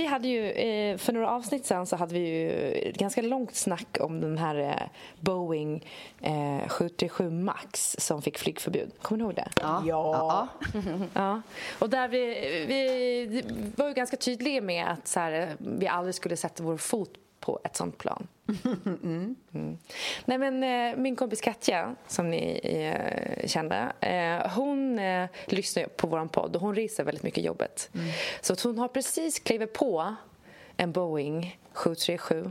Vi hade ju, eh, för några avsnitt sen så hade vi ju ett ganska långt snack om den här eh, Boeing 737 Max som fick flygförbud. Kommer ni ihåg det? Ja. ja. ja. Och där vi, vi var ju ganska tydliga med att så här, vi aldrig skulle sätta vår fot på ett sånt plan. Mm. Mm. Nej, men, eh, min kompis Katja, som ni eh, kände, eh, hon eh, lyssnar på vår podd och hon reser väldigt mycket jobbet. Mm. Så hon har precis klivit på en Boeing 737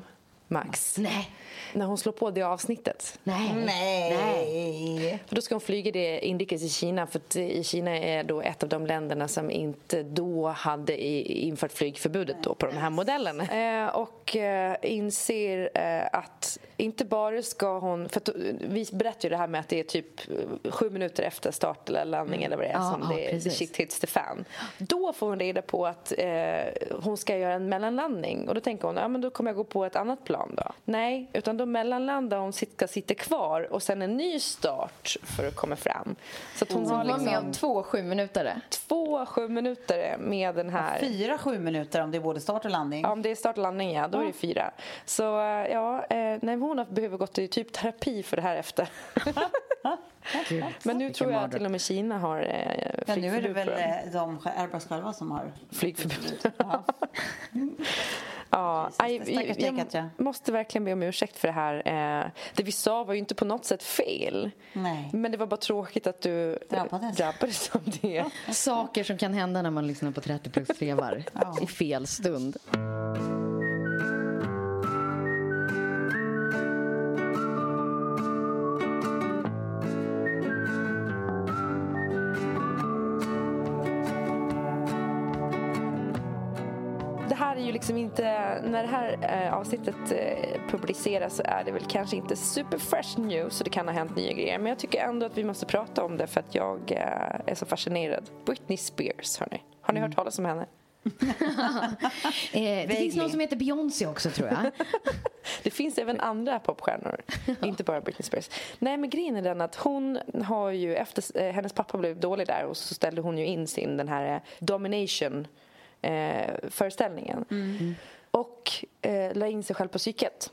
Max. Nej. När hon slår på det avsnittet. Nej. Nej. För då ska hon flyga det inrikes i Kina för i Kina är då ett av de länderna som inte då hade infört flygförbudet då på de här modellerna. Eh, och eh, inser eh, att inte bara ska hon... För vi berättar ju det här med att det är typ sju minuter efter start eller landning eller vad det är Ja, som ja, det, precis. shit hits the fan. Då får hon reda på att eh, hon ska göra en mellanlandning och då tänker hon ja men då kommer jag gå på ett annat plan då. Nej, utan då mellanlandar hon, ska sitta kvar och sen en ny start för att komma fram. Så att hon Hon har var med liksom om två sju minuter. två sju minuter med den här Fyra, sju minuter om det är både start och landning. Ja, om det är start och landning, ja, då är det fyra. Så eh, ja, eh, nej, hon har behöver gått i typ terapi för det här efter. Men nu tror jag att till och med Kina har eh, Ja, nu är det väl eh, de Airbus själva som har Flygförbud. Ja. Ja, aj, dig, jag Katja. måste verkligen be om ursäkt för det här. Eh, det vi sa var ju inte på något sätt fel. Nej. Men det var bara tråkigt att du Drabbades. drabbades av det. Saker som kan hända när man lyssnar på 30 plus trevar i fel stund. Liksom inte, när det här eh, avsnittet eh, publiceras så är det väl kanske inte super fresh news så det kan ha hänt nya grejer. Men jag tycker ändå att vi måste prata om det för att jag eh, är så fascinerad. Britney Spears, hörni. Har ni hört talas om henne? Eh, det finns någon som heter Beyoncé också tror jag. Det finns även andra popstjärnor, inte bara Britney Spears. Nej, men grejen är den att hon har ju, efter eh, hennes pappa blev dålig där och så ställde hon ju in sin den här eh, domination eh, föreställningen. Och eh, la in sig själv på psyket.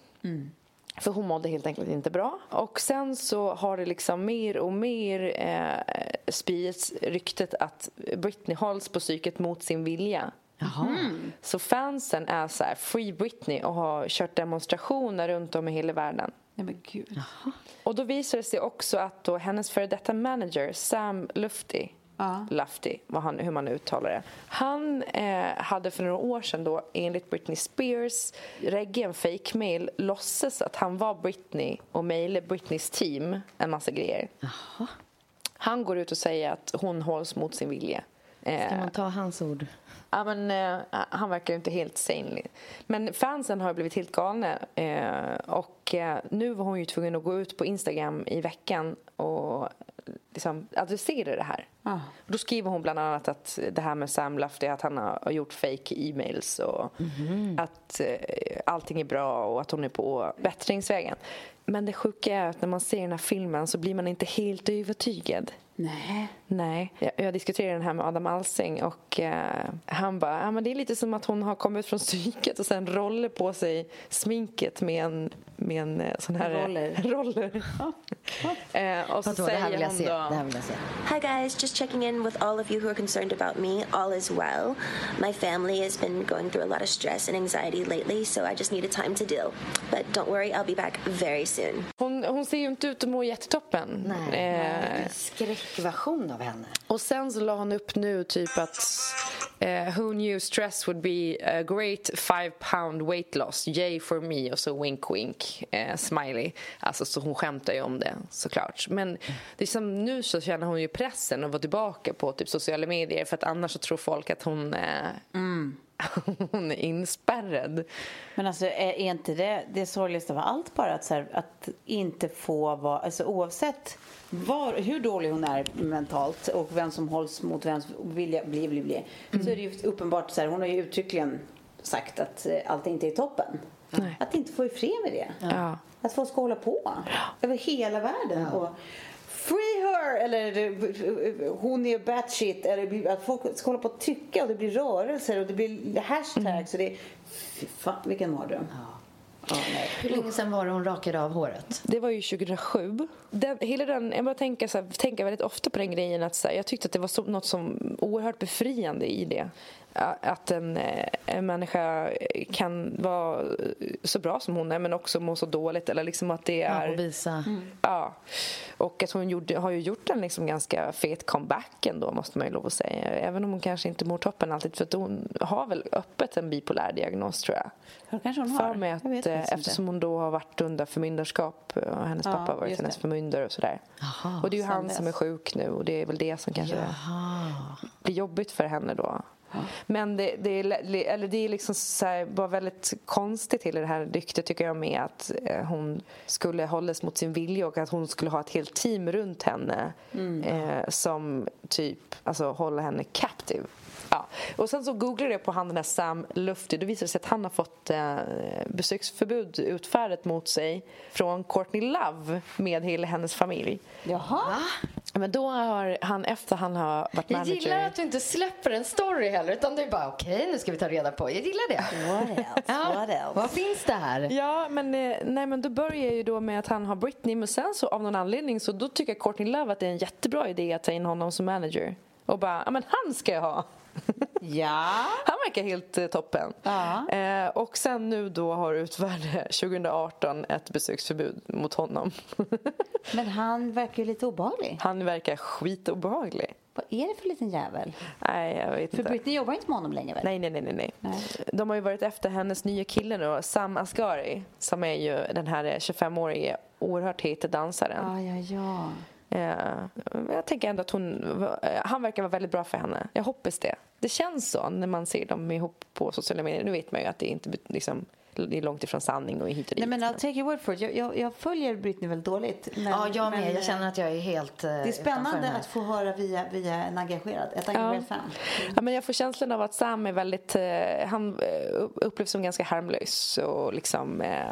För hon mådde helt enkelt inte bra. Och sen så har det liksom mer och mer eh, spridits ryktet att Britney hålls på psyket mot sin vilja. Jaha. Så fansen är så här, Free Britney och har kört demonstrationer runt om i hela världen. Nej men gud. Och då visar det sig också att då hennes före detta manager Sam Lufty Ja. Lufty, vad han, hur man uttalar det. Han eh, hade för några år sedan då, enligt Britney Spears, regge en fake-mail, låtsas att han var Britney och mejlade Britneys team en massa grejer. Han går ut och säger att hon hålls mot sin vilja. Eh, Kan man ta hans ord? Ja, men, eh, han verkar inte helt sane. Men fansen har blivit helt galna. Eh, och eh, nu var hon ju tvungen att gå ut på Instagram i veckan och liksom, adresserar det här. Ah. Då skriver hon bland annat att det här med Sam Lufty, att han har gjort fake e-mails och att eh, allting är bra och att hon är på bättringsvägen. Men det sjuka är att när man ser den här filmen så blir man inte helt övertygad. Nej. Nej, jag, jag diskuterade den här med Adam Alsing och eh, han bara, ja men det är lite som att hon har kommit från psyket och sen roller på sig sminket med en, med en eh, sån här... Roller. roller. eh, och så Vadå, det här vill säger jag hon se. då... Det här vill jag se. Hi guys, just checking in with all of you who are concerned about me. All is well. My family has been going through a lot of stress and anxiety lately, so I just needed time to deal. But don't worry, I'll be back very soon. Hon, hon ser ju inte ut att må jättetoppen. Nej, Eh, en skräckversion av henne. Och sen så la han upp nu typ att eh, Who knew stress would be a great five pound weight loss. Yay for me. Och så wink wink eh, smiley. Alltså så hon skämtar ju om det såklart. Men det är som nu så känner hon ju pressen att vara tillbaka på typ sociala medier. För att annars så tror folk att hon eh, Hon är inspärrad Men alltså är, är inte det det sorgligaste av allt bara att, här, att inte få vara, alltså oavsett var, hur dålig hon är mentalt och vem som hålls mot vems vilja, bli, bli, bli, så är det ju uppenbart så här, hon har ju uttryckligen sagt att eh, allt inte är toppen. Att inte få ifred med det. Ja. Att folk ska hålla på över hela världen. Och Free her! Eller hon är batshit. Eller att folk ska hålla på och tycka och det blir rörelser och det blir hashtags. Och det, fy fan vilken mardröm. Ja. Hur länge sedan var det hon rakade av håret? Det var ju 2007. Den, hela den, jag bara tänker, så här, tänker väldigt ofta på den grejen att så här, jag tyckte att det var så, något som oerhört befriande i det. Ja, Att en, eh, en människa kan vara så bra som hon är men också må så dåligt. Eller liksom att det Ja, är... och visa. Ja, och att hon gjorde, har ju gjort en liksom ganska fet comeback ändå måste man ju lov att säga. Även om hon kanske inte mår toppen alltid för att hon har väl öppet en bipolär diagnos tror jag. Ja, kanske hon har. För mig att eh, faktiskt inte. eftersom hon då har varit under förmyndarskap eh, och hennes Ja, pappa har varit hennes det. förmyndare och sådär. Och det är ju han som är sjuk nu och det är väl det som kanske Jaha. blir jobbigt för henne då. Men det, det, är, eller det är liksom så här, bara väldigt konstigt till det här ryktet tycker jag med att eh, hon skulle hållas mot sin vilja och att hon skulle ha ett helt team runt henne eh, som typ alltså håller henne captive. Ja. Och sen så googlade jag på han den här Sam Lufty. Då visade det sig att han har fått eh, besöksförbud utfärdat mot sig från Courtney Love med hela hennes familj. Jaha. Men då har han efter han har varit Jag manager... gillar att du inte släpper en story heller utan du är bara okej nu ska vi ta reda på. Jag gillar det. What else? Ja. What else? Vad finns det här? Ja, men, eh, nej, men då börjar ju då med att han har Britney men sen så av någon anledning så då tycker Courtney Love att det är en jättebra idé att ta in honom som manager. Och bara, ja men han ska jag ha. Ja. Han verkar helt eh, toppen. Ja. Eh, och sen nu då har utfärdat 2018 ett besöksförbud mot honom. Men han verkar ju lite obehaglig. han verkar skitobehaglig. Vad är det för liten jävel? Nej, jag vet För inte. Britney jobbar inte med honom längre väl? Nej, nej, nej, nej, nej. De har ju varit efter hennes nya kille då, Sam Asghari, som är ju den här 25-årige oerhört heta dansaren. Ja, ja, ja. Eh, jag tänker ändå att hon, eh, han verkar vara väldigt bra för henne. Jag hoppas det. Det känns så när man ser dem ihop på sociala medier. Nu vet man ju att det inte liksom, det är långt ifrån sanning och hit och dit. Nej, men I'll take your word for it. Jag, jag, jag följer Britney väldigt dåligt. Men, Ja, jag med. men, Jag känner att jag är helt eh, Det är spännande att få höra via, via en engagerad, ett engagerat fan. Ja, men jag får känslan av att Sam är väldigt... Eh, han eh, upplevs som ganska harmlös och liksom... Eh,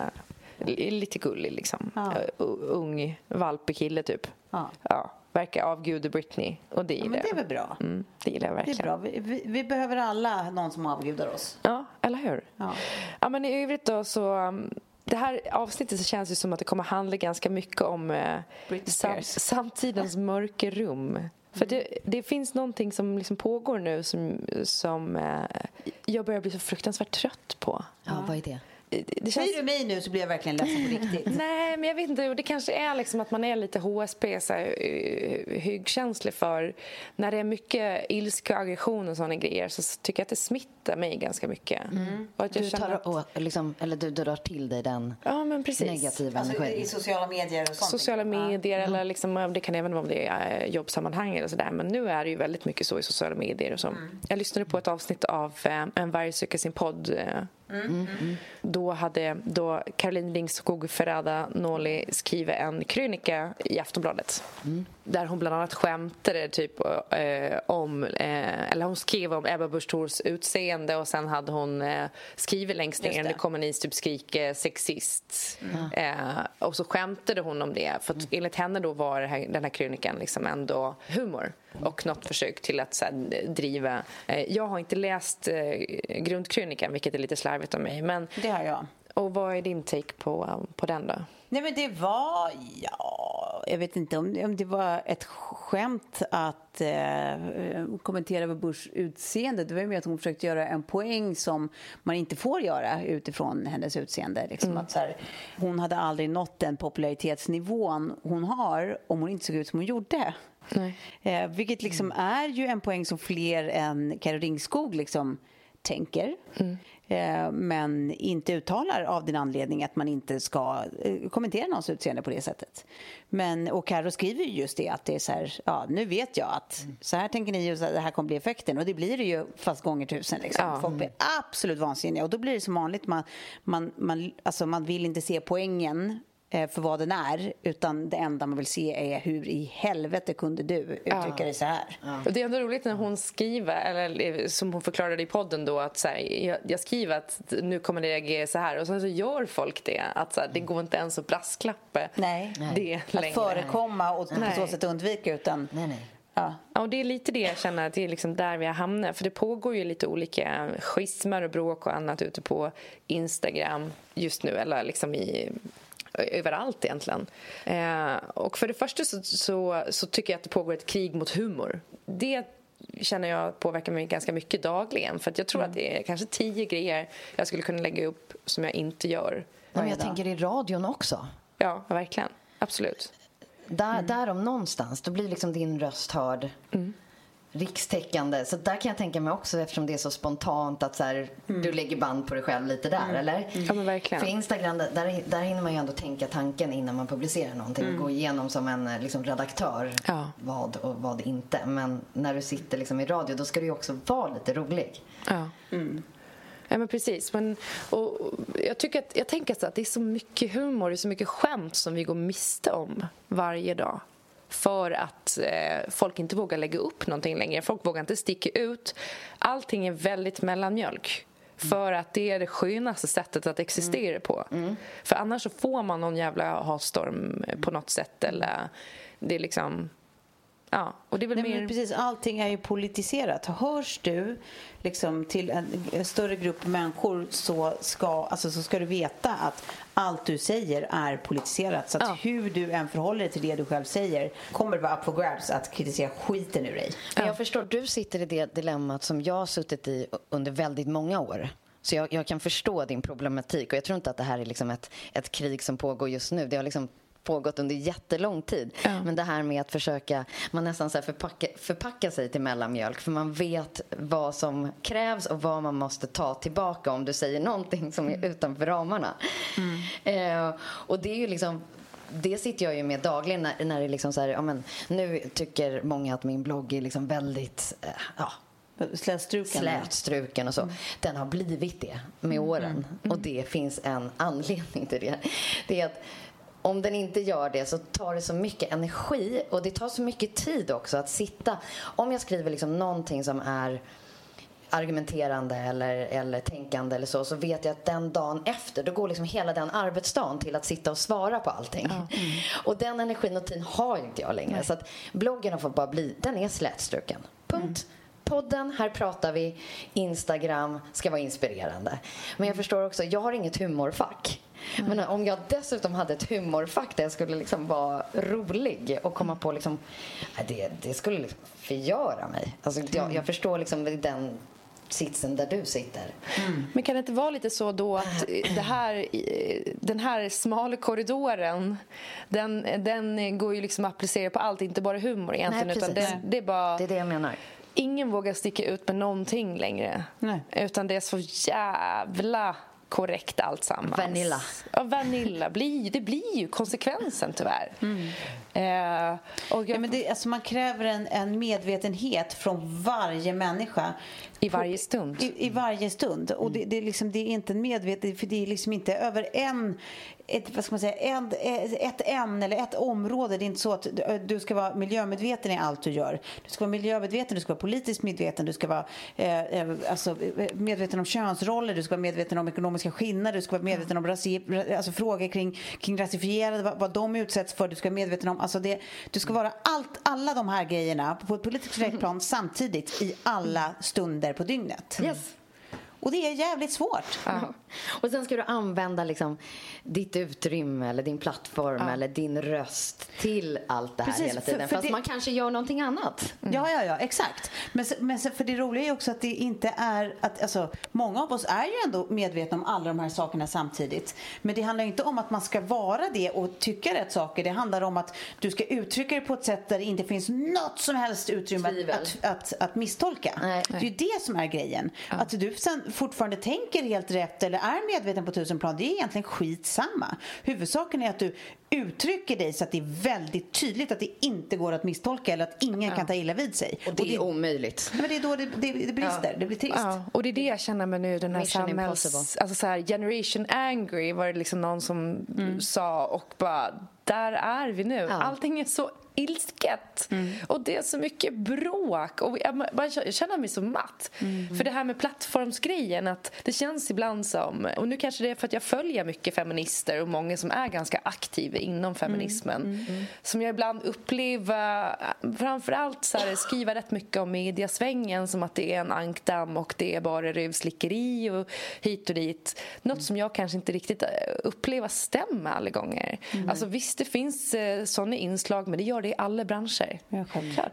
li- lite gullig, liksom. Ja. Eh, ung, valpig kille, typ. Ja. Ja, verkar avguda Britney. Och det Ja, men det är väl bra. Mm, det gillar jag Det verkligen. är bra. Vi, vi, vi behöver alla någon som avgudar oss. Ja, eller hur? Ja. Ja, men i övrigt då så... um, Det här avsnittet så känns det som att det kommer handla ganska mycket om eh, sam, samtidens mörka rum. För det, det finns någonting som liksom pågår nu som, som eh, jag börjar bli så fruktansvärt trött på. Ja, vad är det? Det, känns... Säger du mig nu så blir jag verkligen ledsen på riktigt. Nej, men jag vet inte. Det kanske är liksom att man är lite HSP, så här, eh, hyggkänslig för... När det är mycket ilska, aggression och såna grejer så tycker jag att det smittar mig ganska mycket. Och att jag Du tar, att- å, liksom, eller du drar till dig den Ja, men precis. negativa Alltså, energin. I sociala medier och sånt. sociala medier eller liksom, det kan även vara om det är eh, jobbsammanhang eller sådär. Men nu är det ju väldigt mycket så i sociala medier och så. Jag lyssnade på ett avsnitt av eh, En varg söker sin podd. eh. Mm. Då hade då Caroline Ringskog Ferrada Noli skrivit en krönika i Aftonbladet. Mm där hon bland annat skämtade typ eh, om, eh, eller hon skrev om Ebba Busch Thors utseende och sen hade hon eh, skrivit längst ner under kommunist typ skriker sexist. Eh, och så skämtade hon om det för att enligt henne då var här, den här krönikan liksom ändå humor och något försök till att så här, driva... Eh, jag har inte läst eh, grundkrönikan vilket är lite slarvigt av mig men Det har jag. Och vad är din take på, på den då? Nej men det var, ja, jag vet inte om, om det var ett skämt att eh, kommentera över Bush utseende. Det var mer att hon försökte göra en poäng som man inte får göra utifrån hennes utseende. Liksom att så här, hon hade aldrig nått den popularitetsnivån hon har om hon inte såg ut som hon gjorde. Nej. Eh, vilket liksom är ju en poäng som fler än Carro Ringskog liksom tänker. Eh, men inte uttalar av den anledning att man inte ska eh, kommentera någons utseende på det sättet. Men, och Carro skriver ju just det att det är så här, ja nu vet jag att så här tänker ni och så här, det här kommer bli effekten och det blir det ju fast gånger tusen liksom. Ja. Folk blir absolut vansinniga och då blir det som vanligt man, man, man, alltså man vill inte se poängen eh, för vad den är utan det enda man vill se är hur i helvete kunde du uttrycka dig så här. Och det är ändå roligt när hon skriver, eller eh, som hon förklarade i podden då att så här, jag, jag skriver att nu kommer det reagera så här och sen så gör folk det. Att så här, det går inte ens att brasklappa Nej. det Att längre. förekomma och på så sätt undvika utan Nej, nej. Ja. Ja, och det är lite det jag känner att det är liksom där vi har hamnat. För det pågår ju lite olika schismer och bråk och annat ute på Instagram just nu. Eller liksom i överallt egentligen. Eh, och för det första så, så, så tycker jag att det pågår ett krig mot humor. Det känner jag påverkar mig ganska mycket dagligen. För att jag tror att det är kanske tio grejer jag skulle kunna lägga upp som jag inte gör. Men jag dag. tänker i radion också. Ja, verkligen. Absolut. Där, där om någonstans, då blir liksom din röst hörd. Rikstäckande. Så där kan jag tänka mig också eftersom det är så spontant att så här, du lägger band på dig själv lite där, eller? Ja, men verkligen. För Instagram, där, där, hinner man ju ändå tänka tanken innan man publicerar någonting. och Gå igenom som en eh, liksom, redaktör Ja. vad och vad inte. Men när du sitter liksom i radio, då ska du ju också vara lite rolig. Ja. Ja, men precis. Men, och, och jag, tycker att, jag tänker så att det är så mycket humor, är så mycket skämt som vi går miste om varje dag. För att eh, folk inte vågar lägga upp någonting längre. Folk vågar inte sticka ut. Allting är väldigt mellanmjölk. För att det är det skönaste sättet att existera på. För annars så får man någon jävla hatstorm på något sätt. Eller det är liksom... Ja, och det är väl Nej, mer... men precis, allting är ju politiserat. Hörs du liksom, till en, en större grupp människor så ska, alltså, så ska du veta att allt du säger är politiserat. Så att Ja. hur du än förhåller dig till det du själv säger kommer det vara up for grabs att kritisera skiten ur dig. Men jag förstår, du sitter i det dilemmat som jag har suttit i under väldigt många år. Så jag, jag kan förstå din problematik och jag tror inte att det här är liksom ett, ett krig som pågår just nu. Det har liksom pågått under jättelång tid. Men det här med att försöka, man nästan så förpacka, förpacka sig till mellanmjölk för man vet vad som krävs och vad man måste ta tillbaka om du säger någonting som är utanför ramarna. Eh, och det är ju liksom det sitter jag ju med dagligen när, när det är liksom så här, ja men nu tycker många att min blogg är liksom väldigt, eh, ja, Slätstruken. slätstruken och så. Den har blivit det med åren. Och det finns en anledning till det. Det är att om den inte gör det så tar det så mycket energi och det tar så mycket tid också att sitta. Om jag skriver liksom någonting som är argumenterande eller, eller tänkande eller så, så vet jag att den dagen efter, då går liksom hela den arbetsdagen till att sitta och svara på allting. Och den energin och tiden har inte jag längre. Så att bloggen fått bara bli, den är slätstruken. Punkt. Podden, här pratar vi. Instagram ska vara inspirerande. Men jag förstår också, jag har inget humorfack. Men om jag dessutom hade ett humorfack där jag skulle liksom vara rolig och komma på liksom, det, det skulle liksom förgöra mig. Alltså, jag, jag förstår liksom den sitsen där du sitter. Men kan det inte vara lite så då att det här, den här smala korridoren den, den går ju liksom att applicera på allt, inte bara humor egentligen. Nej, utan det, det är bara... Det är det jag menar. Ingen vågar sticka ut med någonting längre. Nej. Utan det är så jävla korrekt alltsammans. Vanilla. Ja, vanilla. Blir, det blir ju konsekvensen tyvärr. Eh, och jag, Ja, men det, alltså man kräver en, en medvetenhet från varje människa. I varje stund. I, i varje stund. Och det, det, är liksom, det är inte en medveten, för det är liksom inte över en ett, vad ska man säga, en, ett ämne eller ett område. Det är inte så att du ska vara miljömedveten i allt du gör. Du ska vara miljömedveten, du ska vara politiskt medveten, du ska vara eh, eh alltså, medveten om könsroller, du ska vara medveten om ekonomiska skillnader, du ska vara medveten om rasi, alltså, frågor kring, kring rasifierade, vad, vad de utsätts för, du ska vara medveten om, alltså det, du ska vara allt, alla de här grejerna på ett politiskt plan samtidigt i alla stunder på dygnet. Yes. Och det är jävligt svårt. Ja. Och sen ska du använda liksom ditt utrymme eller din plattform ja. eller din röst till allt det här Precis, hela tiden. För, för Fast det... man kanske gör någonting annat. Mm. Ja, ja, ja, exakt. Men, men för det roliga är också att det inte är att, alltså, många av oss är ju ändå medvetna om alla de här sakerna samtidigt. Men det handlar inte om att man ska vara det och tycka rätt saker. Det handlar om att du ska uttrycka det på ett sätt där det inte finns något som helst utrymme att, att, att, att, misstolka. Nej. Det är ju det som är grejen. Ja. Att du sen fortfarande tänker helt rätt eller är medveten på tusen plan, det är egentligen skitsamma. Huvudsaken är att du uttrycker dig så att det är väldigt tydligt att det inte går att misstolka eller att ingen ja. kan ta illa vid sig. Och det, och det är omöjligt. Men det är då det, det, det brister, ja. det blir trist. Ja. Och det är det jag känner med nu, den här samhälls... Alltså så här, generation angry var det liksom någon som mm. sa och bara där är vi nu. Ja. Allting är så ilsket. Mm. Och det är så mycket bråk. Och jag, man känner mig så matt. Mm. För det här med plattformsgrejen, att det känns ibland som... Och nu kanske det är för att jag följer mycket feminister och många som är ganska aktiva inom feminismen. Mm. mm. mm. Som jag ibland upplever, framförallt så här, skriva rätt mycket om mediasvängen som att det är en ankdamm och det är bara rövslickeri och hit och dit. Något som jag kanske inte riktigt eh, upplever stämmer alla gånger. Alltså visst, det finns eh, såna inslag, men det gör det i alla branscher. Ja,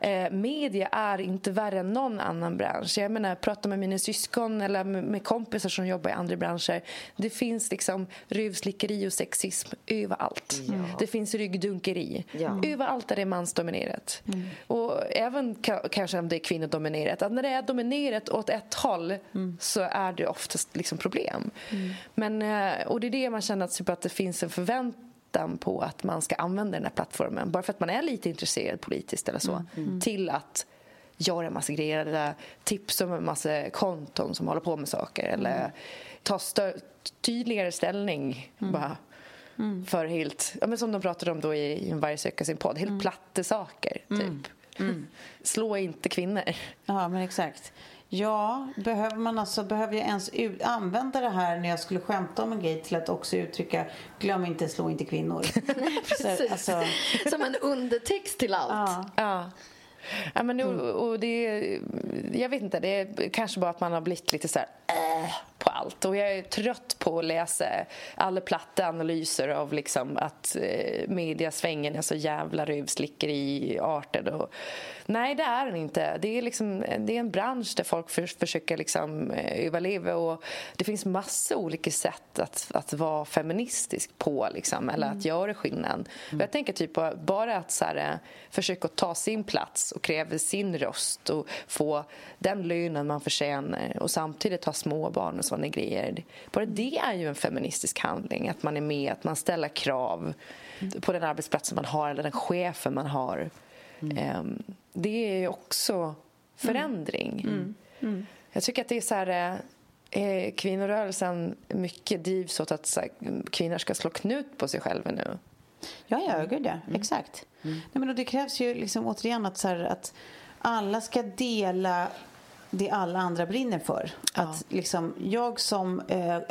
eh, media är inte värre än någon annan bransch. Jag menar, pratar med mina syskon eller med kompisar som jobbar i andra branscher. Det finns liksom rövslickeri och sexism överallt. Ja. Det finns ryggdunkeri. Ja. Överallt är det mansdominerat. Mm. Och även kanske om det är kvinnodominerat. Att när det är dominerat åt ett håll mm. så är det oftast liksom problem. Mm. Men, eh, och det är det man känner att, typ, att det finns en förväntan väntan på att man ska använda den här plattformen bara för att man är lite intresserad politiskt eller så, mm. Mm. till att göra en massa grejer eller tipsa om en massa konton som håller på med saker eller mm. ta tydligare ställning mm. bara mm. för helt, ja, men som de pratade om då i, i Varje söka sin podd, helt mm. platte saker typ. Slå inte kvinnor. Ja, men exakt. Ja, behöver man alltså, behöver jag ens använda det här när jag skulle skämta om en grej till att också uttrycka glöm inte, slå inte kvinnor. Precis. Alltså... Som en undertext till allt. Ja. ja. Ja, men, och, och det, jag vet inte, det är kanske bara att man har blivit lite så här, äh, på allt. Och jag är trött på att läsa alla platta analyser av liksom att eh, mediasvängen är så jävla rövslickeriartad. Och, nej, det är den inte. Det är, liksom, det är en bransch där folk för, försöker liksom, eh, överleva och det finns massa olika sätt att, att vara feministisk på, liksom, eller mm. att göra skillnad. Mm. Jag tänker typ på bara att så här, eh, försöka ta sin plats och kräva sin röst och få den lönen man förtjänar och samtidigt ha småbarn och sådana grejer. Bara det är ju en feministisk handling, att man är med, att man ställer krav på den arbetsplatsen man har eller den chefen man har. Mm. Ehm, det är också förändring. Mm. Mm. mm. Jag tycker att det är så här... Eh, kvinnorörelsen mycket drivs åt att här, kvinnor ska slå knut på sig själva nu. Ja, ja, gud ja. Mm. Exakt. Nej, men det krävs ju liksom återigen att, så här, att alla ska dela det alla andra brinner för. Ja. Att liksom, jag som eh, eh,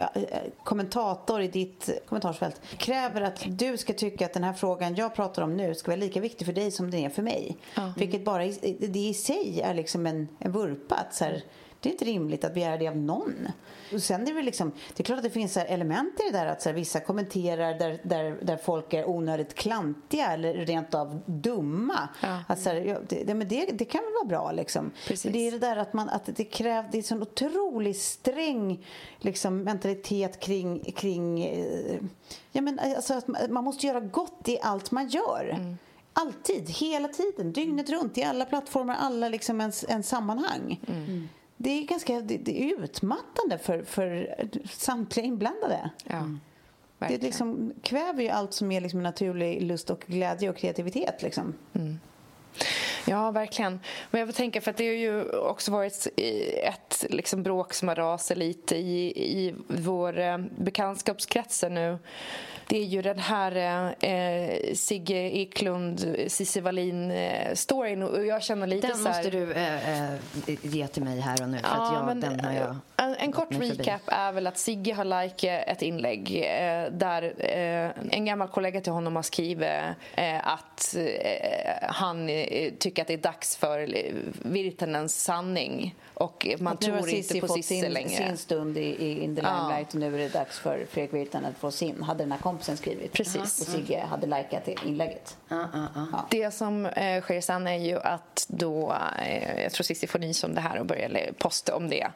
kommentator i ditt kommentarsfält kräver att du ska tycka att den här frågan jag pratar om nu ska vara lika viktig för dig som den är för mig. Ja. Vilket bara i, det i sig är liksom en, en vurpa. Att så här, det är inte rimligt att begära det av någon. Och sen är det, väl det är klart att det finns element i det där att så här, vissa kommenterar där, där, där folk är onödigt klantiga eller rent av dumma. Ja. Att, så här, det, men det, det kan väl vara bra liksom. Precis. Det är det där att, man, att det krävs, det är sån otroligt sträng liksom, mentalitet kring, kring eh, ja, men, alltså, att man måste göra gott i allt man gör. Mm. Alltid, hela tiden, dygnet runt, i alla plattformar, alla liksom ens, ens sammanhang. Mm det är ganska det, det är utmattande för, för samtliga inblandade. Ja, mm. det liksom kväver ju allt som är liksom naturlig lust och glädje och kreativitet. Liksom. Mm. Ja, verkligen. Men jag tänker, för att det har ju också varit ett liksom, bråk som har rasat lite i, i vår eh, bekantskapskrets nu det är ju den här eh, Sigge Eklund, Cissi Wallin-storyn. och jag känner lite den så här... måste du eh, ge till mig här och nu. För ja, att jag, men, den har jag en, en kort recap är väl att Sigge har likat ett inlägg eh, där eh, en gammal kollega till honom har skrivit eh, att han tycker att det är dags för Virtanens sanning och man och tror inte på Cissi längre. Nu har sin stund i, i In the limelight ja. och nu är det dags för Fredrik Virtanen att få sin, hade den här kompisen skrivit. Precis. Och Sigge hade likat inlägget. Uh. Ja. Det som eh, sker sen är ju att då, eh, jag tror Cissi får nys om det här och börjar posta om det.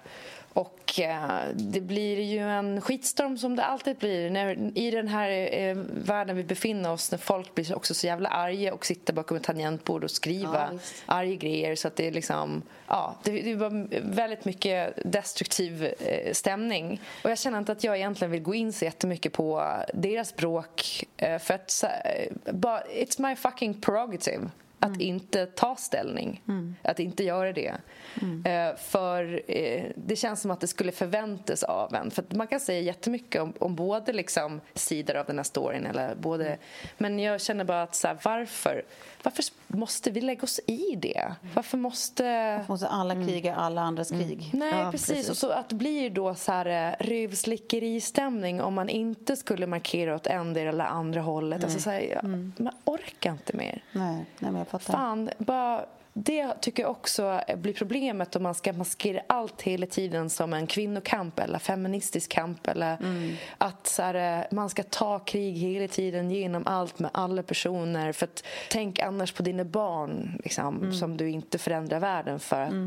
Och eh, det blir ju en skitstorm som det alltid blir när, i den här eh, världen vi befinner oss när folk blir också så jävla arga och sitter bakom ett tangentbord och skriva ja, arga grejer. Så att det är liksom ja, det, det var väldigt mycket destruktiv eh, stämning. Och jag känner inte att jag egentligen vill gå in så jättemycket på deras bråk eh, för att eh, it's my fucking prerogative att mm. inte ta ställning, mm. att inte göra det. Mm. Eh, för eh, det känns som att det skulle förväntas av en. För man kan säga jättemycket om, om både liksom, sidor av den här storyn. Eller både, mm. Men jag känner bara att så här, varför? Varför måste vi lägga oss i det? Varför måste... Varför måste alla mm. kriga alla andras krig? Nej, ja, precis. precis. Och så att det blir då så här eh, rövslickeri-stämning om man inte skulle markera åt en del eller andra hållet. Alltså, så här, Man orkar inte mer. Nej, nej men jag fattar. Fan, bara det tycker jag också blir problemet om man ska maskera allt hela tiden som en kvinnokamp eller feministisk kamp. Eller mm. Att så här, man ska ta krig hela tiden genom allt med alla personer. För att, Tänk annars på dina barn liksom, mm. som du inte förändrar världen för. Mm.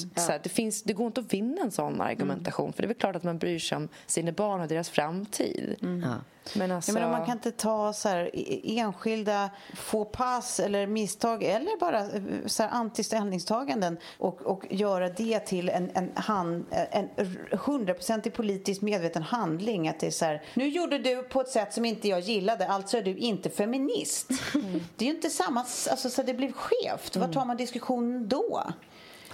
Så här, det, finns, det går inte att vinna en sån argumentation. Mm. För det är väl klart att man bryr sig om sina barn och deras framtid. Mm. Ja. Men alltså... menar, man kan inte ta så här, enskilda få pass eller misstag eller bara eh, så här, antiställningstaganden och, och göra det till en, en, hand, en hundraprocentig politiskt medveten handling. Att det är så här, nu gjorde du på ett sätt som inte jag gillade, alltså är du inte feminist. Mm. Det är ju inte samma, alltså, så det blir skevt. Mm. Var tar man diskussionen då?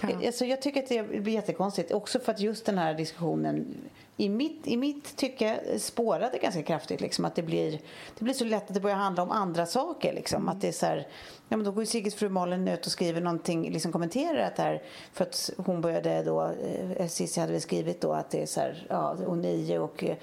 Ja. Alltså, jag tycker att det blir jättekonstigt. Också för att just den här diskussionen i mitt, i mitt tycke spårade ganska kraftigt. Liksom, att det blir, det blir så lätt att det börjar handla om andra saker. Liksom. Mm. Att det är så här, ja, men då går ju Sigges fru Malin ut och skriver någonting, liksom kommenterar det här. För att hon började då, eh, Cissi hade väl skrivit då att det är så här, ja, och nio och eh,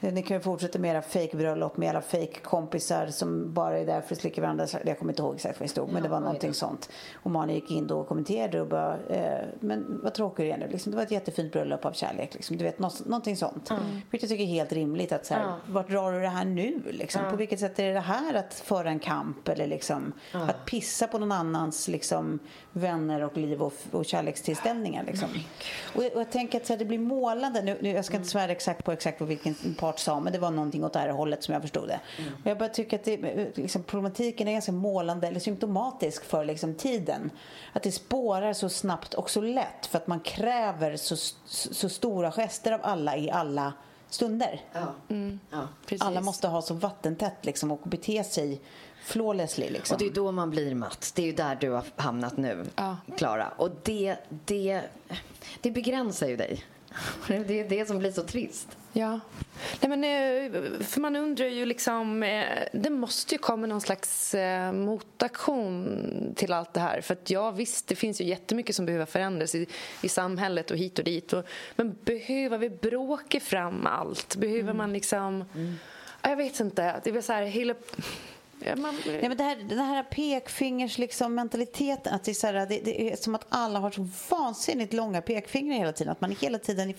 ni kan ju fortsätta med era fejkbröllop med alla fejkkompisar som bara är där för att slicka varandra. Jag kommer inte ihåg exakt vad det stod men det var någonting sånt. Och Mani gick in då och kommenterade och bara, eh, men vad tråkig du är nu. Liksom, det var ett jättefint bröllop av kärlek. Liksom. Du vet, nå- någonting sånt. Vilket jag tycker är helt rimligt. Att, så här, Vart drar du det här nu? Liksom? På vilket sätt är det här att föra en kamp? Eller liksom, att pissa på någon annans liksom, vänner och liv och, och kärlekstillställningar. Liksom. Och, jag, och jag tänker att så här, det blir målande. Nu, nu, jag ska inte svära exakt på exakt vad vilken part sa men det var någonting åt det här hållet som jag förstod det. Och jag bara tycker att det, liksom, problematiken är ganska målande eller symptomatisk för liksom, tiden. Att det spårar så snabbt och så lätt för att man kräver så, så, så stora gester av alla i alla stunder. Ja. Alla måste ha så vattentätt liksom, och bete sig flawlessly. Liksom. Och det är då man blir matt. Det är ju där du har hamnat nu, Klara. Och det, det, det begränsar ju dig. Det är det som blir så trist. Ja. Nej, men, eh, för man undrar ju liksom... eh, Det måste ju komma någon slags eh, motaktion till allt det här. För att ja, visst, det finns ju jättemycket som behöver förändras i, i samhället och hit och dit. Och, men behöver vi bråka fram allt? Behöver man liksom... Ja, Jag vet inte. Det är så här, hela... Ja, man, Nej, men det här, den här pekfingers liksom, mentaliteten, att det, är så här, det, det är som att alla har så vansinnigt långa pekfingrar hela tiden. Att man hela tiden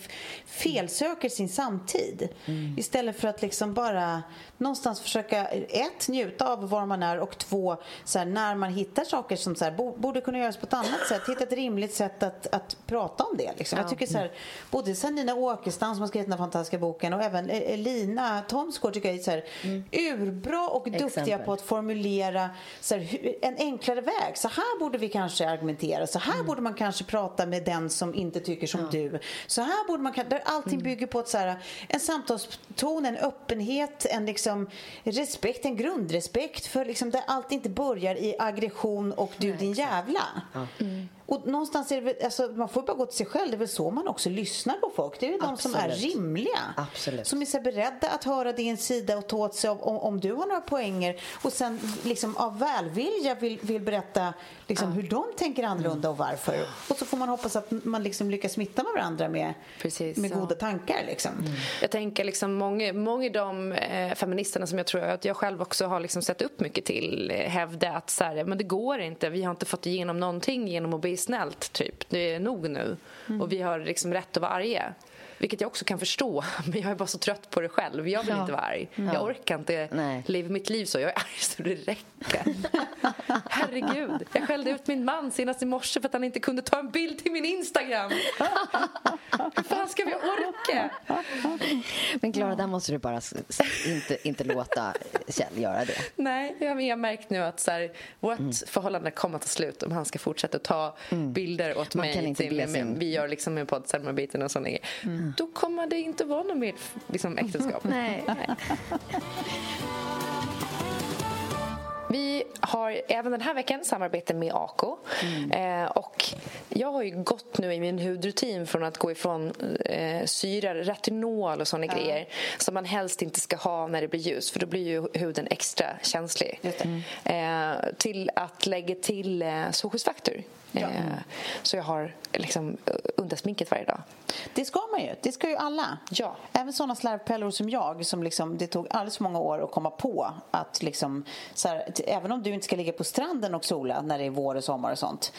felsöker sin samtid. Istället för att liksom bara någonstans försöka, ett, njuta av var man är och två, så här, när man hittar saker som så här, bo- borde kunna göras på ett annat sätt, hitta ett rimligt sätt att, att prata om det. Liksom. Jag tycker så här, både Sanina Åkestam som har skrivit den här fantastiska boken och även eh, Lina Thomsgård tycker jag är så här, urbra och duktiga Exempel. På att formulera så här, en enklare väg. Så här borde vi kanske argumentera. Så här borde man kanske prata med den som inte tycker som du. Så här borde man där allting bygger på ett, så här, en samtalston, en öppenhet, en liksom respekt, en grundrespekt för liksom, där allt inte börjar i aggression och du din jävla. Och någonstans är väl, alltså, man får bara gå till sig själv. Det är väl så man också lyssnar på folk. Det är ju de som är rimliga. Absolut. Som är beredda att höra din sida och ta åt sig av om, om du har några poänger och sen liksom av välvilja vill, vill berätta liksom, hur de tänker annorlunda och varför. Och så får man hoppas att man liksom lyckas smitta varandra med, Precis, med ja. goda tankar. Liksom. Jag tänker liksom många, många av de eh, feministerna som jag tror att jag själv också har liksom sett upp mycket till eh, hävdar att så här, men det går inte, vi har inte fått igenom någonting genom att bli snällt, typ. Det är nog nu. Mm. Och vi har liksom rätt att vara arga. Vilket jag också kan förstå, men jag är bara så trött på det själv. Jag vill Ja. inte vara arg. Jag orkar inte Nej. leva mitt liv så. Jag är arg så det räcker. Herregud. Jag skällde ut min man senast i morse för att han inte kunde ta en bild till min Instagram. Hur fan ska vi orka? Men Klara, där måste du bara inte, inte låta Kjell göra det. Nej, jag har märkt nu att så här, vårt Mm. förhållande kommer att ta slut om han ska fortsätta ta bilder åt Man mig. kan inte till, med, Vi gör liksom en podd samarbeten och sådana grejer. Då kommer det inte vara något mer liksom, äktenskap. Nej. Vi har även den här veckan samarbete med Ako. Mm. Eh, och jag har ju gått nu i min hudrutin från att gå ifrån eh, syra, retinol och såna grejer som man helst inte ska ha när det blir ljus för då blir ju huden extra känslig. Eh, till att lägga till eh, solskyddsfaktor. Eh, så jag har liksom eh, under sminket varje dag. Det ska man ju. Det ska ju alla. Ja. Även sådana slarvpellor som jag som liksom, det tog alldeles för många år att komma på att liksom, här, även om du inte ska ligga på stranden och sola när det är vår och sommar och sånt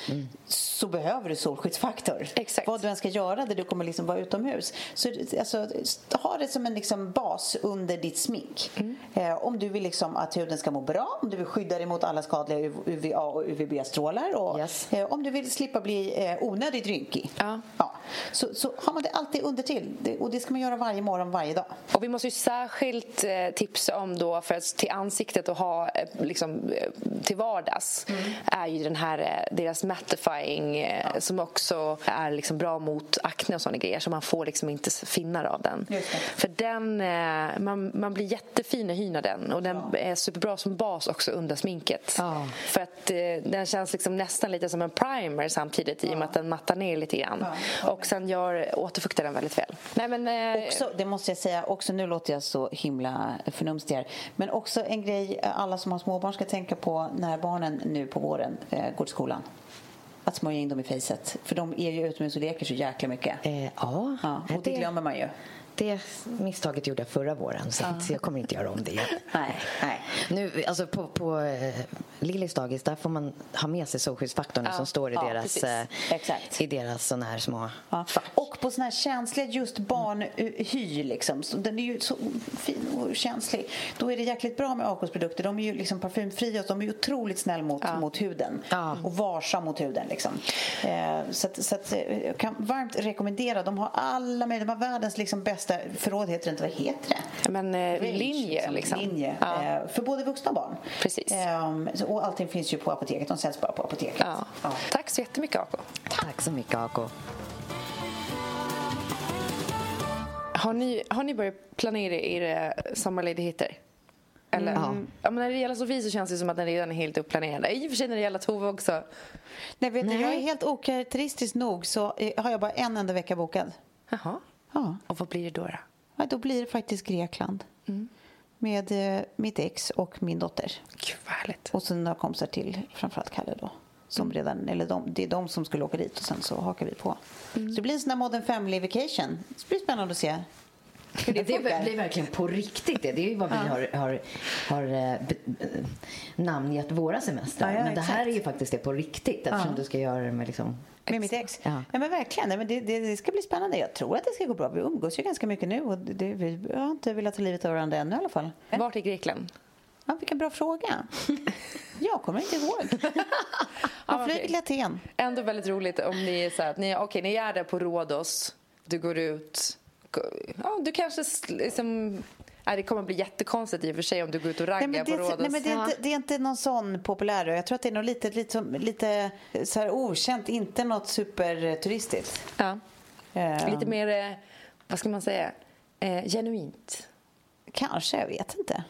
så behöver du solskyddsfaktor. Exakt. Vad du än ska göra där du kommer liksom vara utomhus. Så alltså, ha det som en liksom bas under ditt smink. Eh, om du vill liksom att huden ska må bra, om du vill skydda dig mot alla skadliga UVA och UVB-strålar och Yes. eh, om du vill slippa bli eh, onödigt rynkig. Ja. Ja. Så, så har man det alltid under till. Det, och det ska man göra varje morgon, varje dag. Och vi måste ju särskilt eh, tipsa om då för att till ansiktet att ha eh, liksom, eh, till vardags är ju den här eh, deras mattifying eh, som också är liksom bra mot akne och sådana grejer så man får liksom inte finnar av den. För den, eh, man, man blir jättefin i hyn av den och den är superbra som bas också under sminket. Ja. För att den känns liksom nästan lite som en primer samtidigt i och med att den mattar ner lite grann. och sen gör, återfuktar den väldigt väl. Nej, men, eh, Också, det måste jag säga, också nu låter jag så himla förnumstig här. Men också en grej alla som har småbarn ska tänka på när barnen nu på våren eh, går till skolan. Att smörja in dem i fejset. För de är ju utomhus och leker så jäkla mycket. Eh, ja, Ja, och det glömmer man ju. Det misstaget gjorde jag förra våren så att jag kommer inte göra om det igen. Nej, nej. Nu, alltså på, på eh, Lillis dagis där får man ha med sig solskyddsfaktorn som står i ja, deras, eh, i deras såna här små Ja. Och på såna här känsliga just barnhy liksom. Så den är ju så fin och känslig. Då är det jäkligt bra med Acos produkter. De är ju liksom parfymfria och de är ju otroligt snäll mot, mot huden. Och varsam mot huden liksom. Eh, så att, så att, eh, jag kan varmt rekommendera. De har alla med, de har världens liksom bästa förråd heter det inte, vad heter det? Men eh, Range, linje liksom. Linje. Ja. Eh, för både vuxna och barn. Precis. Ehm, så- och allting finns ju på apoteket. De säljs bara på apoteket. Ja. Tack så jättemycket Ako. Tack så mycket Ako. Har ni, har ni börjat planera era sommarledigheter? Eller? Ja. ja. men när det gäller Sofie så känns det som att den redan är helt uppplanerad. I och för sig när det gäller Tove också. Nej, vet Du, Nej. jag är helt okaraktäristisk nog så eh, har jag bara en enda vecka bokad. Jaha. Ja. Och vad blir det då? då? Ja, då blir det faktiskt Grekland. Med eh, mitt ex och min dotter. Gud vad härligt. Och sen några kompisar till, framförallt Kalle då. Som redan, eller de, det är de som skulle åka dit och sen så hakar vi på. Så det blir en sån här Modern Family Vacation. Det blir spännande att se hur det Det blir verkligen på riktigt det. Det är ju vad vi har, har, har eh, b- namngett våra semestrar. Ja, ja, men det här exakt. är ju faktiskt det på riktigt eftersom du ska göra det med liksom... Med mitt ex? Ja. Ja. men verkligen. Nej, men det, det, det ska bli spännande. Jag tror att det ska gå bra. Vi umgås ju ganska mycket nu och det, vi har inte velat ta livet av varandra ännu i alla fall. Vart i Grekland? Ja, vilken bra fråga. Jag kommer inte ihåg. Man flyger till Aten. Ändå väldigt roligt om ni är så här att ni, okej, ni är där på Rhodos. Du går ut. Ja, du kanske liksom... Nej, det kommer bli jättekonstigt i och för sig om du går ut och raggar Nej, men det, på Rhodos. nej, men det, är inte, det är inte någon sån populär. Jag tror att det är nog lite, lite, lite så här okänt. Inte något superturistigt. Ja. Eh, Lite mer, eh, vad ska man säga, eh, genuint. Kanske, jag vet inte.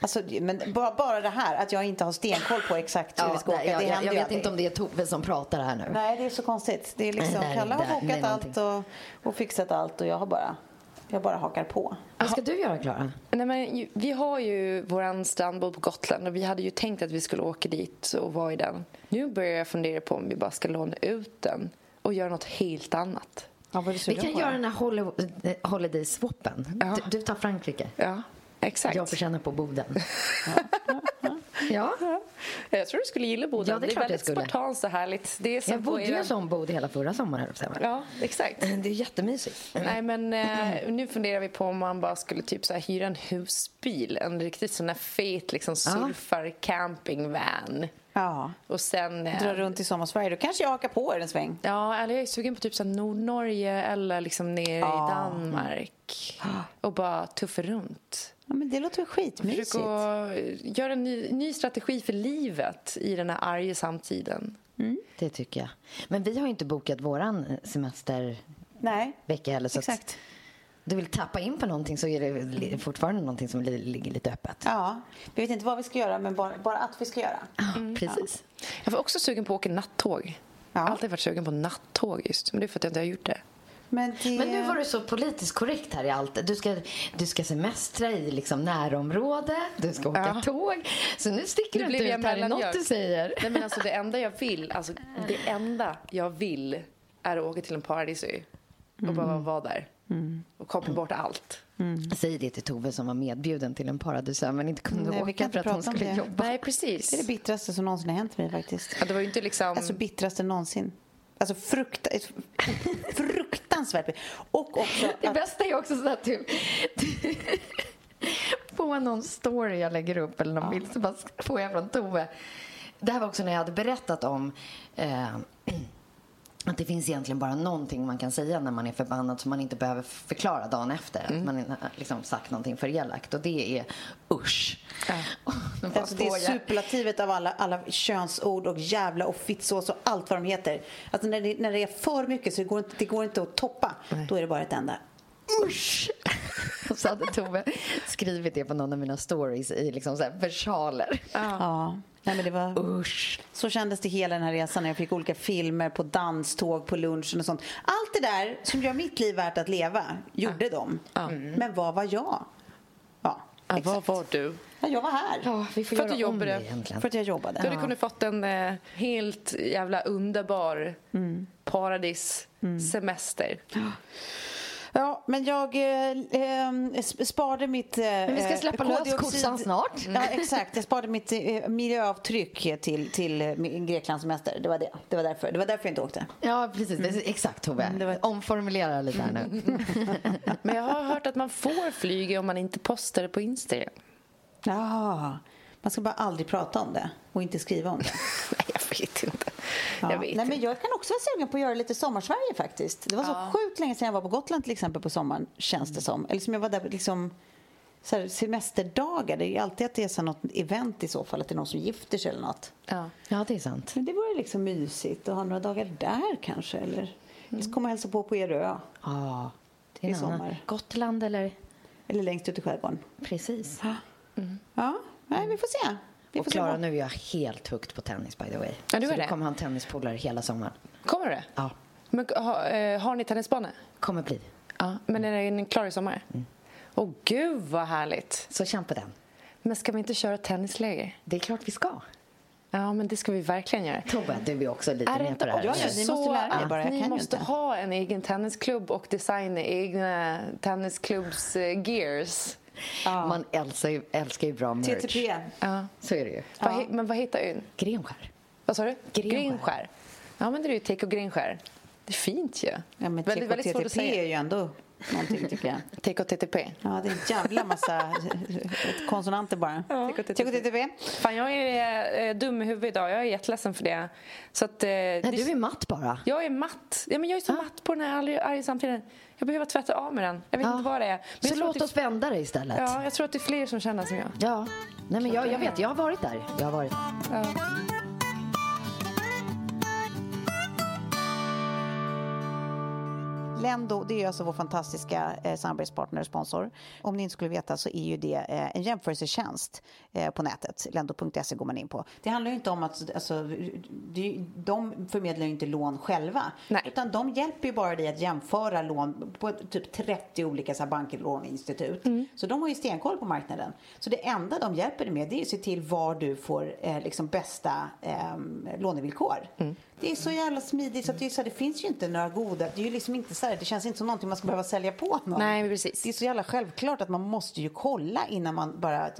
Alltså, men bara, bara det här att jag inte har stenkoll på exakt hur vi ska åka. nej, jag, det jag, händer jag vet aldrig. inte om det är Tove som pratar här nu. Nej, det är så konstigt. Det är liksom, Nej, Kalle har bokat allt och, och fixat allt och jag har bara, jag bara hakar på. Vad ska du göra, Klara? Nej, men, ju- vi har ju vår strandbod på Gotland och vi hade ju tänkt att vi skulle åka dit och vara i den. Nu börjar jag fundera på om vi bara ska låna ut den och göra något helt annat. Ja, Vi kan på göra den här holiday, eh, holiday swappen. Ja. Du, du tar Frankrike. Ja, exakt. Jag får känna på Boden. ja. Jag tror du skulle gilla Boden. Ja, det är det är väldigt skulle. spartanskt och härligt. Det är som Jag bodde ju en sån bod hela förra sommaren. Ja, exakt. Det är jättemysigt. Nej, men eh, nu funderar vi på om man bara skulle typ så här hyra en husbil. En riktigt sån här fet liksom surfar campingvan. Ja. Och sen... eh, Dra runt i sommarsverige. Då kanske jag hakar på er en sväng. Ja, eller jag är sugen på typ så Nordnorge eller liksom nere Ja. i Danmark. Och bara tuffa runt. Ja, men det låter väl skitmysigt. Försöka göra en ny, ny strategi för livet i den här arga samtiden. Det tycker jag. Men vi har ju inte bokat våran semestervecka Nej, heller. Så exakt. Att du vill tappa in på någonting så är det fortfarande någonting som li- ligger lite öppet. Ja, vi vet inte vad vi ska göra, men bara, bara att vi ska göra. Precis. Jag var också sugen på att åka nattåg. Ja. Jag har alltid varit sugen på nattåg just. Men det är för att jag inte har gjort det. Men, det... Men nu var du så politiskt korrekt här i allt. Du ska, du ska semestra i liksom närområde, du ska åka Ja. tåg. Så nu sticker du inte ut här i något du säger. Nej, men alltså det enda jag vill, alltså det enda jag vill är att åka till en paradisö och bara vara där. Och koppla bort allt. Säg det till Tove som var medbjuden till en paradisö men inte kunde Nej, åka för att hon skulle det. jobba. Nej, precis. Det är det bittraste som någonsin har hänt mig faktiskt. Ja, det var ju inte liksom... Alltså bittraste någonsin. Alltså frukta, fruktansvärt. Och också Det att, bästa är också så att du, du på någon story jag lägger upp eller någon bild så bara får jag från Tove. Det här var också när jag hade berättat om eh, att det finns egentligen bara någonting man kan säga när man är förbannad som man inte behöver förklara dagen efter. Att man har liksom sagt någonting för elakt och det är usch. Bara alltså, det är superlativet av alla, alla könsord och jävla och fittsås och allt vad de heter. Alltså när det, när det är för mycket så det går inte, det går inte att toppa. Då är det bara ett enda. usch. Så hade Tove skrivit det på någon av mina stories i liksom så versaler. Ja. Nej, men det var... Usch. Så kändes det hela den här resan när jag fick olika filmer på danståg, på lunchen och sånt. Allt det där som gör mitt liv värt att leva gjorde de. Men vad var jag? Ja, Ja, exakt. vad var du? Ja, jag var här. Ja, vi får För att det jobbade. egentligen. För att jag jobbade. Du hade kunnat fått en eh, helt jävla underbar paradis semester. Ja, men jag eh, eh, sparade mitt... Eh, Men vi ska släppa lös koldioxid- kossan snart. Ja, exakt. Jag sparade mitt eh, miljöavtryck till, till eh, Greklands semester. Det var det. Det var därför, det var därför jag inte åkte. Ja, precis. Mm. Exakt, Tove. Omformulera lite här nu. Men jag har hört att man får flyga om man inte postar det på Instagram. Ja, man ska bara aldrig prata om det och inte skriva om det. Nej, jag vet inte. Ja. Jag vet Nej, men jag kan också vara sugen på att göra lite sommarsverige faktiskt. Det var så sjukt länge sedan jag var på Gotland till exempel på sommaren, känns det som. Eller som jag var där liksom så här, semesterdagar. Det är ju alltid att det är så något event i så fall, att det är någon som gifter sig eller något. Ja. Ja, det är sant. Men det vore liksom mysigt att ha några dagar där kanske. Eller mm. komma och hälsa på på er ö. Ja, det är I en annan. sommar. Gotland eller? Eller längst ut i skärgården. Precis. Ja, nej, vi får se. Vi Och Klara, nu är jag helt hooked på tennis by the way. Ja, du Så är du det? kommer ha en tennispolare hela sommaren. Kommer det? Ja, Men, ha, eh, har ni tennisbana? kommer bli. Ja. Men är den klar i sommar? Åh, gud vad härligt. Så känn på den. Men ska vi inte köra tennisläger? Det är klart vi ska. Ja, men det ska vi verkligen göra. Tobbe, du är också lite Är med på inte det här. Ja, ni så måste lära er att bara, jag ni måste ha en egen tennisklubb och designa egna tennisklubbs eh, gears? Man älskar ju, älskar ju bra merch. TTP. Ja. Så är det ju. Vad he- men vad heter ön? Grenskär. Vad sa du? Grenskär. Ja, men det är ju och Grenskär. Det är fint ju. Ja, men väldigt, väldigt svårt att TTP är ju ändå någonting tycker jag. Take och TTP. Ja, det är en jävla massa konsonanter bara. TTP. Fan, jag är eh, dum i huvudet idag. Jag är jätteledsen för det. Så att, eh, Nej, det- du är matt bara. Jag är matt. Ja, men jag är så matt på den här arga, arga samtiden. Jag behöver tvätta av med den. Jag vet Ja. inte vad det är. Men jag Så låt oss vända det istället. Ja, jag tror att det är fler som känner som jag. Ja. Nej, men jag, jag vet, jag har varit där. Jag har varit. Ja. Lendo, det är alltså vår fantastiska eh, samarbetspartner och sponsor. Om ni inte skulle veta så är ju det eh, en jämförelsetjänst eh, på nätet. Lendo.se går man in på. Det handlar ju inte om att, alltså, det, de förmedlar ju inte lån själva. Nej. Utan de hjälper ju bara dig att jämföra lån på typ 30 olika så här, banker, låneinstitut. Så de har ju stenkoll på marknaden. Så det enda de hjälper dig med det är att se till var du får eh, liksom bästa eh, lånevillkor. Det är så jävla smidigt så att det, är så här, det finns ju inte några goda, det är ju liksom inte så här, det känns inte som någonting man ska behöva sälja på någon. Nej, precis. Det är så jävla självklart att man måste ju kolla innan man bara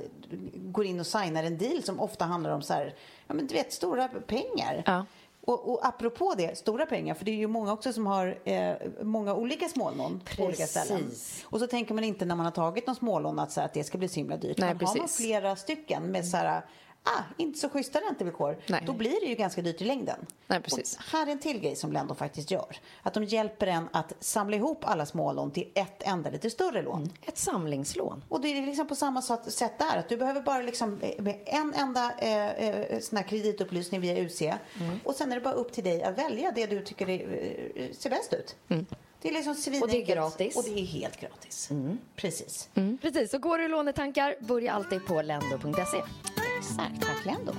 går in och signar en deal som ofta handlar om så här, ja men du vet stora pengar. Ja. Och, och apropå det, stora pengar, för det är ju många också som har eh, många olika smålån på olika ställen. Precis. Och så tänker man inte när man har tagit någon smålån att, så här, att det ska bli så himla dyrt. Nej, Men har man precis. flera stycken med så här, ah, inte så schyssta räntevillkor, Nej. då blir det ju ganska dyrt i längden. Nej, precis. Och här är en till grej som Lendo faktiskt gör. Att de hjälper en att samla ihop alla smålån till ett enda lite större lån. Ett samlingslån. Och det är liksom på samma sätt där. Att du behöver bara liksom eh, med en enda eh, eh, sån här kreditupplysning via UC. Och sen är det bara upp till dig att välja det du tycker är, eh, ser bäst ut. Det är liksom svinenkelt. Och det är gratis. Och det är helt gratis. Precis. Precis, så går du i lånetankar, börja alltid på lendo.se. Exakt. Tack Lendo.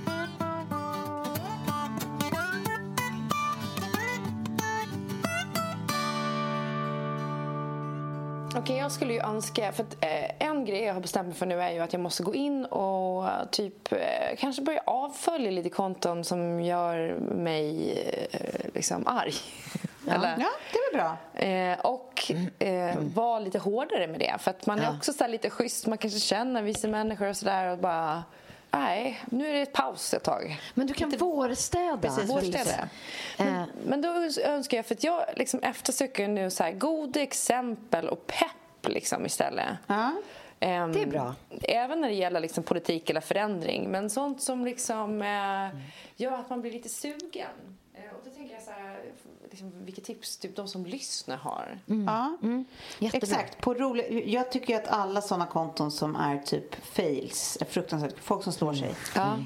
Okej, jag skulle ju önska... För att, eh, en grej jag har bestämt mig för nu är ju att jag måste gå in och typ eh, kanske börja avfölja lite konton som gör mig eh, liksom arg. Eller, Ja, det är bra. Eh, och eh, vara lite hårdare med det. För att man är Ja. också så lite schysst. Man kanske känner vissa människor och sådär och bara... Nej, nu är det paus ett tag. Men du kan vårstäda. Precis, vårstäda. Men, men då önskar jag, för att jag liksom eftersöker nu så här goda exempel och pepp liksom istället. Ja. Ehm, Det är bra. Även när det gäller liksom politik eller förändring. Men sånt som liksom eh, gör att man blir lite sugen. Då tänker jag så här, liksom, vilket tips typ de som lyssnar har. Ja, Jättebra. exakt. På rolig, jag tycker att alla sådana konton som är typ fails, är fruktansvärt, folk som slår sig.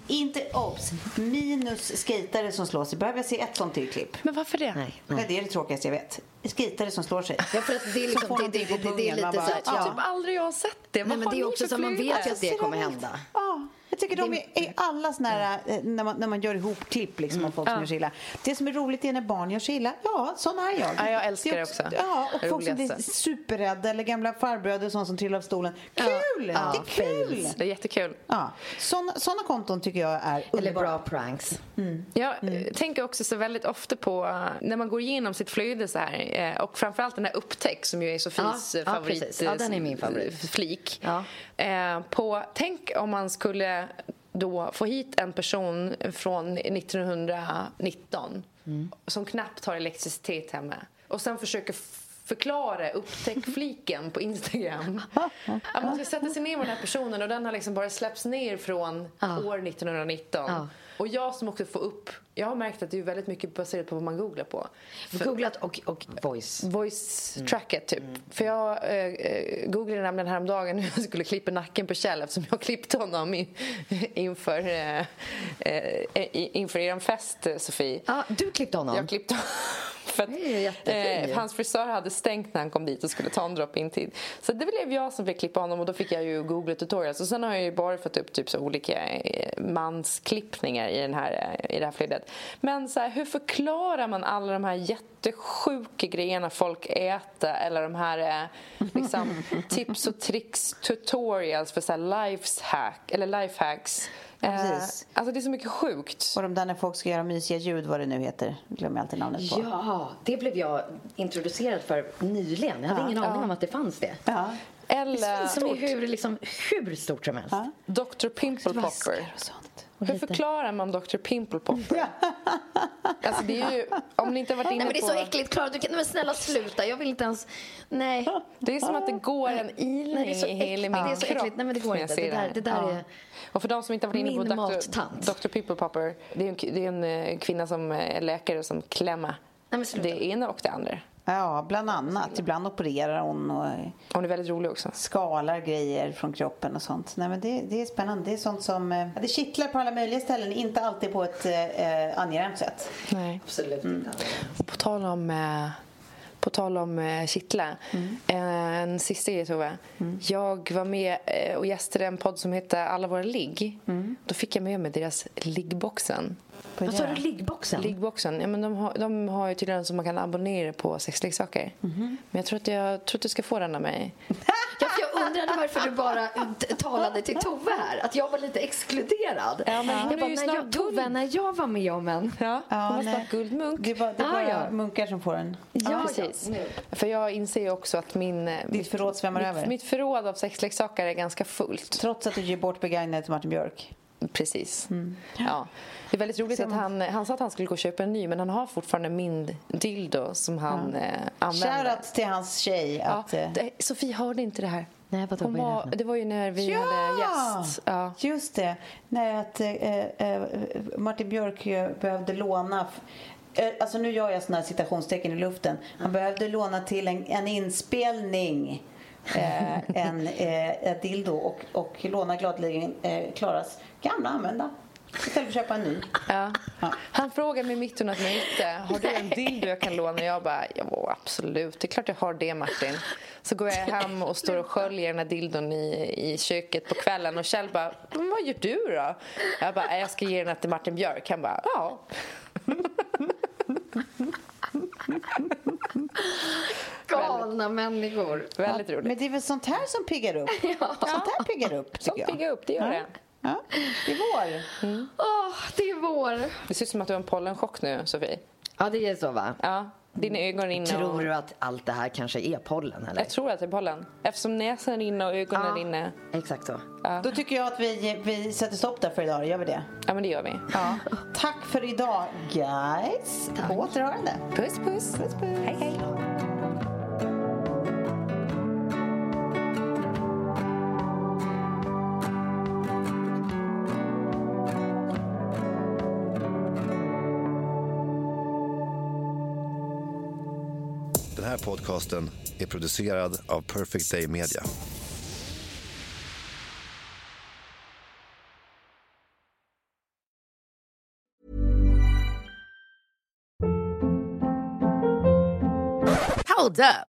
Inte obs, minus skejtare som slår sig. Behöver jag se ett sånt till klipp? Men varför det? Nej, Nej. det är det tråkigaste jag vet. Skejtare som slår sig. Ja, för att det är, Som liksom, det, det, på det, det är lite bara, så här, ja. typ aldrig jag har sett det. Nej, men det är också så man vet ju att det kommer hända. Ja, Jag tycker de är, är alla såna här, eh, när man, när man gör ihop klipp liksom, av folk som Ja. gör sig illa. Det som är roligt är när barn gör sig illa. Ja, sån är jag. Ja, jag älskar det också. Ja, och Det folk som blir superrädda eller gamla farbröder sånt som trillar av stolen. Kul! Ja, det är kul! fails. Det är jättekul. Ja, såna, såna konton tycker jag är Eller underbara. bra pranks. Jag eh, tänker också så väldigt ofta på eh, när man går igenom sitt flöde så här eh, och framförallt den här upptäck som ju är Sofies Ja, ja, favorit precis. Ja, den är min favorit. flik. Ja. På, tänk om man skulle då få hit en person från 1919 som knappt har elektricitet hemma och sen försöker f- förklara upptäck-fliken på Instagram. Att man ska sätta sig ner med den här personen och den har liksom bara släppts ner från Ja. år 1919. Ja. Och jag som också får upp, jag har märkt att det är väldigt mycket baserat på vad man googlar på. Googlat och, och voice. Voice tracket typ. För jag eh, eh, googlade nämligen häromdagen hur jag skulle klippa nacken på Kjell eftersom jag klippte honom i, inför, eh, eh, inför er fest, Sofie. Ja, du klippte honom. Jag klippte för att, eh, hans frisör hade stängt när han kom dit och skulle ta en drop-in tid. Så det blev jag som fick klippa honom och då fick jag ju googla tutorials. Och sen har jag ju bara fått upp typ så olika eh, mansklippningar i, den här, eh, i det här flödet. Men så här, hur förklarar man alla de här jättesjuka grejerna folk äter eller de här eh, liksom, tips och tricks tutorials för så här lifehack, eller lifehacks. Ja, Eh, precis. alltså det är så mycket sjukt. Och de där när folk ska göra mysiga ljud, vad det nu heter. Glömmer jag alltid namnet på. Ja, det blev jag introducerad för nyligen. Jag hade ingen aning om att det fanns det. Ja. Eller Som är hur, liksom, hur stort som helst. Ja. Dr Pimple Popper. Hur förklarar man Dr Pimple Popper? alltså det är ju, om ni inte har varit inne Nej men det är på... så äckligt Klara, du kan, nej, men snälla sluta, jag vill inte ens, nej. Det är som att det går en ilning Nej, det är så i hela min Det är så kropp. äckligt. Nej, men det går inte. Det där- det där är- Och för de som inte har varit inne på mattant. Dr, Dr Pimple Popper, det är en, det är en eh, kvinna som är läkare som klämmer. Nej, men sluta. det ena och det andra. Ja, bland annat. Ibland opererar hon och Hon är väldigt rolig också. skalar grejer från kroppen och sånt. Nej, men det, det är spännande. Det är sånt som eh, det kittlar på alla möjliga ställen, inte alltid på ett eh, angenämt sätt. Nej. Absolut inte. På tal om, eh, på tal om eh, kittla. En sista grej Tove. Jag var med eh, och gästade en podd som heter Alla våra ligg. Då fick jag med mig deras liggboxen. Vad sa du, liggboxen? Liggboxen, ja, men de, har, de har ju tydligen så man kan abonnera på sexleksaker. Men jag tror, att jag tror att du ska få den av mig. Jag undrade varför du bara talade till Tove här. Att jag var lite exkluderad. Ja, men hon jag är bara, när jag, Tove, när jag var med om en... Ja, hon nej. snart guldmunk. Det är bara, det är Ah, bara ja. munkar som får den. Ja, precis. För jag inser ju också att min, eh, Ditt förråd svämmar mitt, över. mitt förråd av sexleksaker är ganska fullt. Trots att du ger bort begagnade till Martin Björk. Precis. Ja. Det är väldigt roligt att han, han sa att han skulle gå och köpa en ny men han har fortfarande min dildo som han eh, använder. Shoutout till hans tjej. Ja, Att, eh, det, Sofie hörde inte det här. Nej, Hon vad det var, det var ju när vi Ja! hade gäst. Ja. Just det. När att, eh, eh, Martin Björk eh, behövde låna eh, Alltså nu gör jag såna här citationstecken i luften. Han behövde låna till en, en inspelning eh, en eh, ett dildo och, och låna gladeligen eh, Klaras gamla använda. Istället för att köpa en ny. Ja. Han frågade mig mitt under ett möte, har du en dildo jag kan låna? Jag bara, ja absolut, det är klart jag har det Martin. Så går jag hem och står och sköljer den här dildon i, i köket på kvällen och Kjell bara, men vad gör du då? Jag bara, "Nej, jag ska ge den här till Martin Björk. Han bara, ja. Galna människor. Väldigt roligt. Men det är väl sånt här som piggar upp? Sånt här piggar upp tycker Sånt jag. piggar upp, det gör det. Ja, det är vår. Åh, det är vår. Det ser ut som att du har en pollenchock nu, Sofie. Ja, det är så va? Ja, dina ögon är inne Tror och... du att allt det här kanske är pollen eller? Jag tror att det är pollen. Eftersom näsan är inne och ögonen är inne. Exakt så. Då tycker jag att vi, vi sätter stopp där för idag. Gör vi det? Ja, men det gör vi. Ja. Tack för idag guys. På återhörande. Puss, puss. Puss, puss. Hej, hej. Här podcasten är producerad av Perfect Day Media. Hold up.